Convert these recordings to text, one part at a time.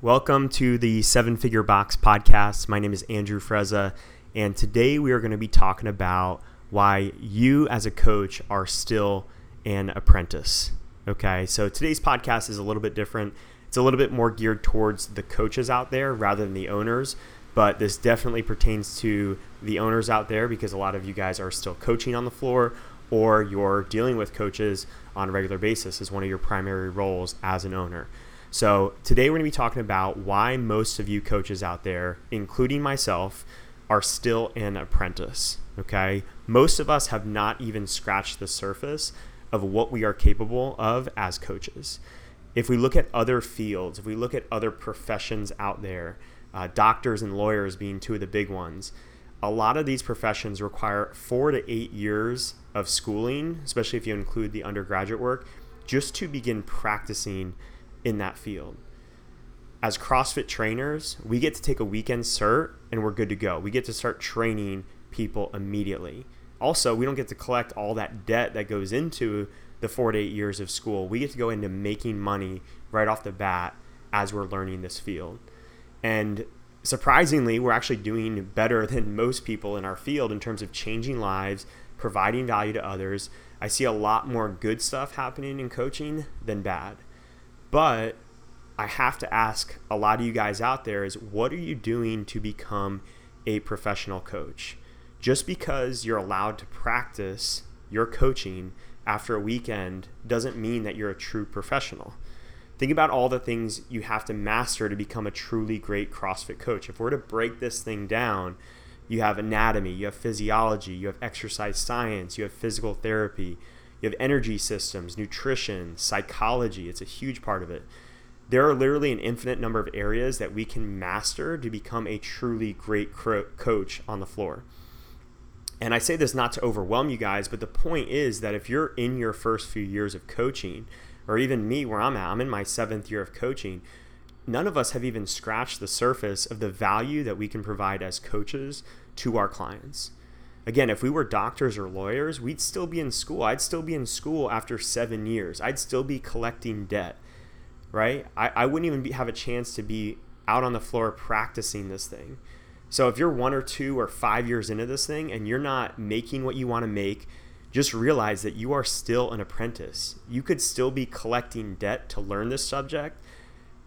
Welcome to the Seven Figure Box podcast. My name is Andrew Frezza, and today we are going to be talking about why you, as a coach, are still an apprentice. Okay, so today's podcast is a little bit different. It's a little bit more geared towards the coaches out there rather than the owners, but this definitely pertains to the owners out there because a lot of you guys are still coaching on the floor or you're dealing with coaches on a regular basis as one of your primary roles as an owner. So, today we're going to be talking about why most of you coaches out there, including myself, are still an apprentice. Okay. Most of us have not even scratched the surface of what we are capable of as coaches. If we look at other fields, if we look at other professions out there, uh, doctors and lawyers being two of the big ones, a lot of these professions require four to eight years of schooling, especially if you include the undergraduate work, just to begin practicing in that field. As CrossFit trainers, we get to take a weekend cert and we're good to go. We get to start training people immediately. Also, we don't get to collect all that debt that goes into the four to eight years of school. We get to go into making money right off the bat as we're learning this field. And surprisingly, we're actually doing better than most people in our field in terms of changing lives, providing value to others. I see a lot more good stuff happening in coaching than bad. But I have to ask a lot of you guys out there is what are you doing to become a professional coach? Just because you're allowed to practice your coaching after a weekend doesn't mean that you're a true professional. Think about all the things you have to master to become a truly great CrossFit coach. If we're to break this thing down, you have anatomy, you have physiology, you have exercise science, you have physical therapy, you have energy systems, nutrition, psychology. It's a huge part of it. There are literally an infinite number of areas that we can master to become a truly great coach on the floor. And I say this not to overwhelm you guys, but the point is that if you're in your first few years of coaching, or even me where I'm at, I'm in my seventh year of coaching, none of us have even scratched the surface of the value that we can provide as coaches to our clients again, if we were doctors or lawyers, we'd still be in school. I'd still be in school after seven years. I'd still be collecting debt, right? I, I wouldn't even be, have a chance to be out on the floor practicing this thing. So if you're one or two or five years into this thing and you're not making what you want to make, just realize that you are still an apprentice. You could still be collecting debt to learn this subject.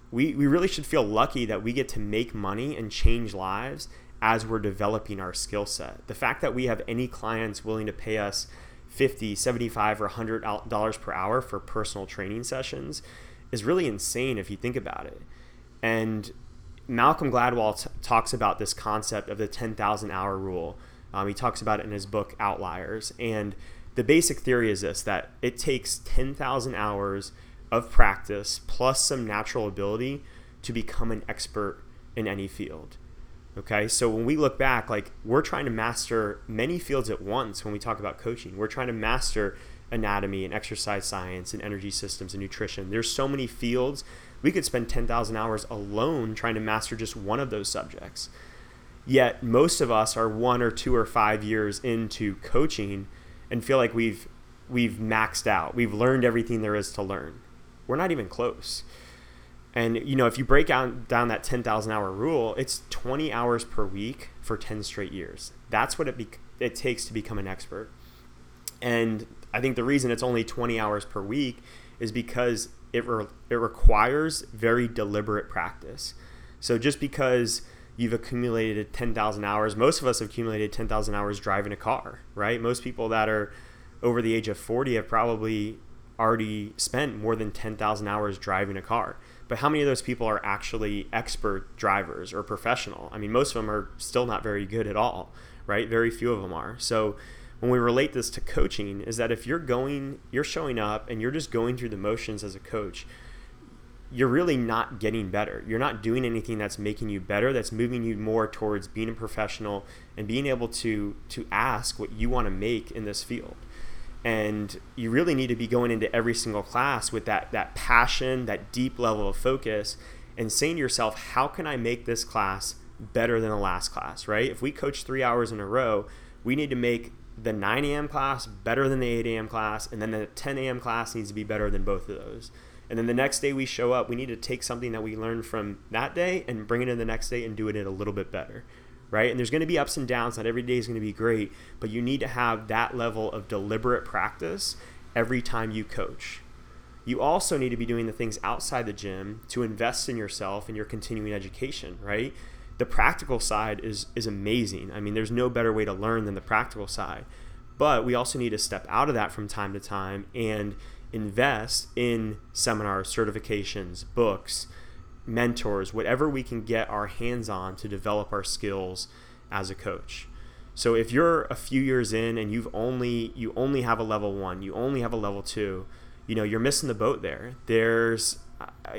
We, we really should feel lucky that we get to make money and change lives as we're developing our skill set. The fact that we have any clients willing to pay us 50, 75 or 100 dollars per hour for personal training sessions is really insane if you think about it. And Malcolm Gladwell t- talks about this concept of the 10,000 hour rule. Um, he talks about it in his book Outliers. And the basic theory is this that it takes 10,000 hours of practice plus some natural ability to become an expert in any field. Okay, so when we look back, like we're trying to master many fields at once when we talk about coaching. We're trying to master anatomy and exercise science and energy systems and nutrition. There's so many fields. We could spend 10,000 hours alone trying to master just one of those subjects. Yet most of us are one or two or five years into coaching and feel like we've we've maxed out. We've learned everything there is to learn. We're not even close. And you know, if you break down down that 10,000 hour rule, it's 20 hours per week for 10 straight years. That's what it be- it takes to become an expert. And I think the reason it's only 20 hours per week is because it re- it requires very deliberate practice. So just because you've accumulated 10,000 hours, most of us have accumulated 10,000 hours driving a car, right? Most people that are over the age of 40 have probably already spent more than 10,000 hours driving a car. But how many of those people are actually expert drivers or professional? I mean, most of them are still not very good at all, right? Very few of them are. So when we relate this to coaching, is that if you're going, you're showing up and you're just going through the motions as a coach, you're really not getting better. You're not doing anything that's making you better, that's moving you more towards being a professional and being able to to ask what you want to make in this field and you really need to be going into every single class with that that passion that deep level of focus and saying to yourself how can i make this class better than the last class? Right? If we coach three hours in a row we need to make the 9 a.m class better than the 8 a.m class and then the 10 a.m class needs to be better than both of those. And then the next day we show up, we need to take something that we learned from that day and bring it in the next day and do it in a little bit better. Right? And there's going to be ups and downs. Not every day is going to be great, but you need to have that level of deliberate practice every time you coach. You also need to be doing the things outside the gym to invest in yourself and your continuing education, right? The practical side is is amazing. I mean, there's no better way to learn than the practical side. But we also need to step out of that from time to time and invest in seminars, certifications, books, mentors, whatever we can get our hands on to develop our skills as a coach. So if you're a few years in and you've only you only have a level 1, you only have a level 2, you know, you're missing the boat there. There's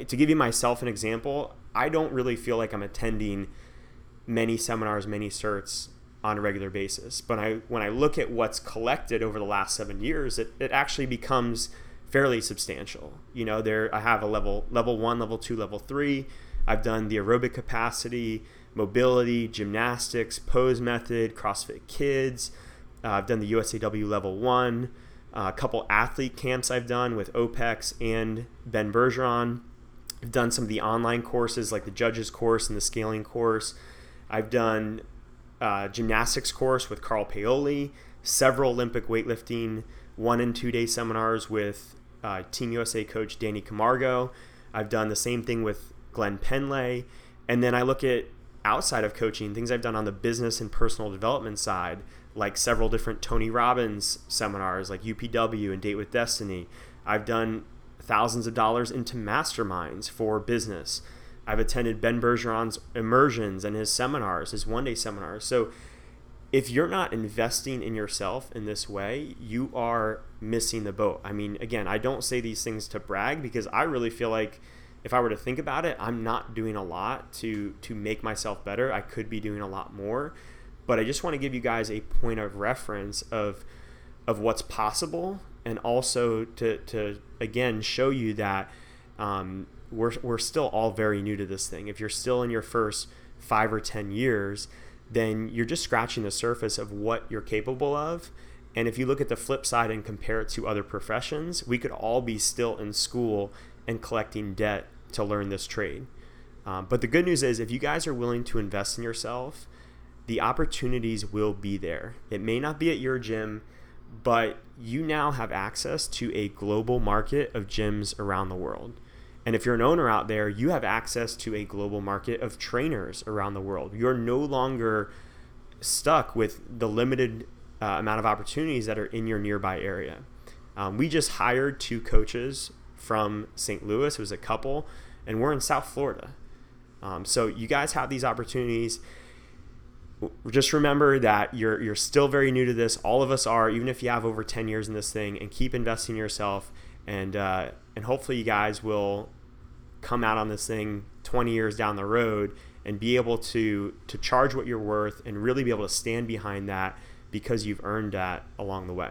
to give you myself an example, I don't really feel like I'm attending many seminars, many certs on a regular basis. But I when I look at what's collected over the last 7 years, it, it actually becomes fairly substantial. You know, there I have a level level 1, level 2, level 3. I've done the aerobic capacity, mobility, gymnastics, pose method, CrossFit Kids. Uh, I've done the USAW level 1, uh, a couple athlete camps I've done with OPEX and Ben Bergeron. I've done some of the online courses like the judges course and the scaling course. I've done uh, gymnastics course with Carl Paoli, several Olympic weightlifting one and two day seminars with uh, Team USA coach Danny Camargo. I've done the same thing with Glenn Pendlay. And then I look at outside of coaching, things I've done on the business and personal development side, like several different Tony Robbins seminars, like UPW and Date with Destiny. I've done thousands of dollars into masterminds for business. I've attended Ben Bergeron's immersions and his seminars, his one day seminars. So if you're not investing in yourself in this way, you are missing the boat. I mean, again, I don't say these things to brag because I really feel like if I were to think about it, I'm not doing a lot to to make myself better. I could be doing a lot more, but I just want to give you guys a point of reference of of what's possible, and also to to again show you that um, we're we're still all very new to this thing. If you're still in your first five or ten years, then you're just scratching the surface of what you're capable of. And if you look at the flip side and compare it to other professions, we could all be still in school and collecting debt to learn this trade. Um, but the good news is, if you guys are willing to invest in yourself, the opportunities will be there. It may not be at your gym, but you now have access to a global market of gyms around the world. And if you're an owner out there, you have access to a global market of trainers around the world. You're no longer stuck with the limited uh, amount of opportunities that are in your nearby area. Um, we just hired two coaches from St. Louis. It was a couple, and we're in South Florida. Um, so you guys have these opportunities. Just remember that you're you're still very new to this. All of us are, even if you have over 10 years in this thing, and keep investing in yourself and uh, and hopefully you guys will come out on this thing 20 years down the road and be able to to charge what you're worth and really be able to stand behind that because you've earned that along the way.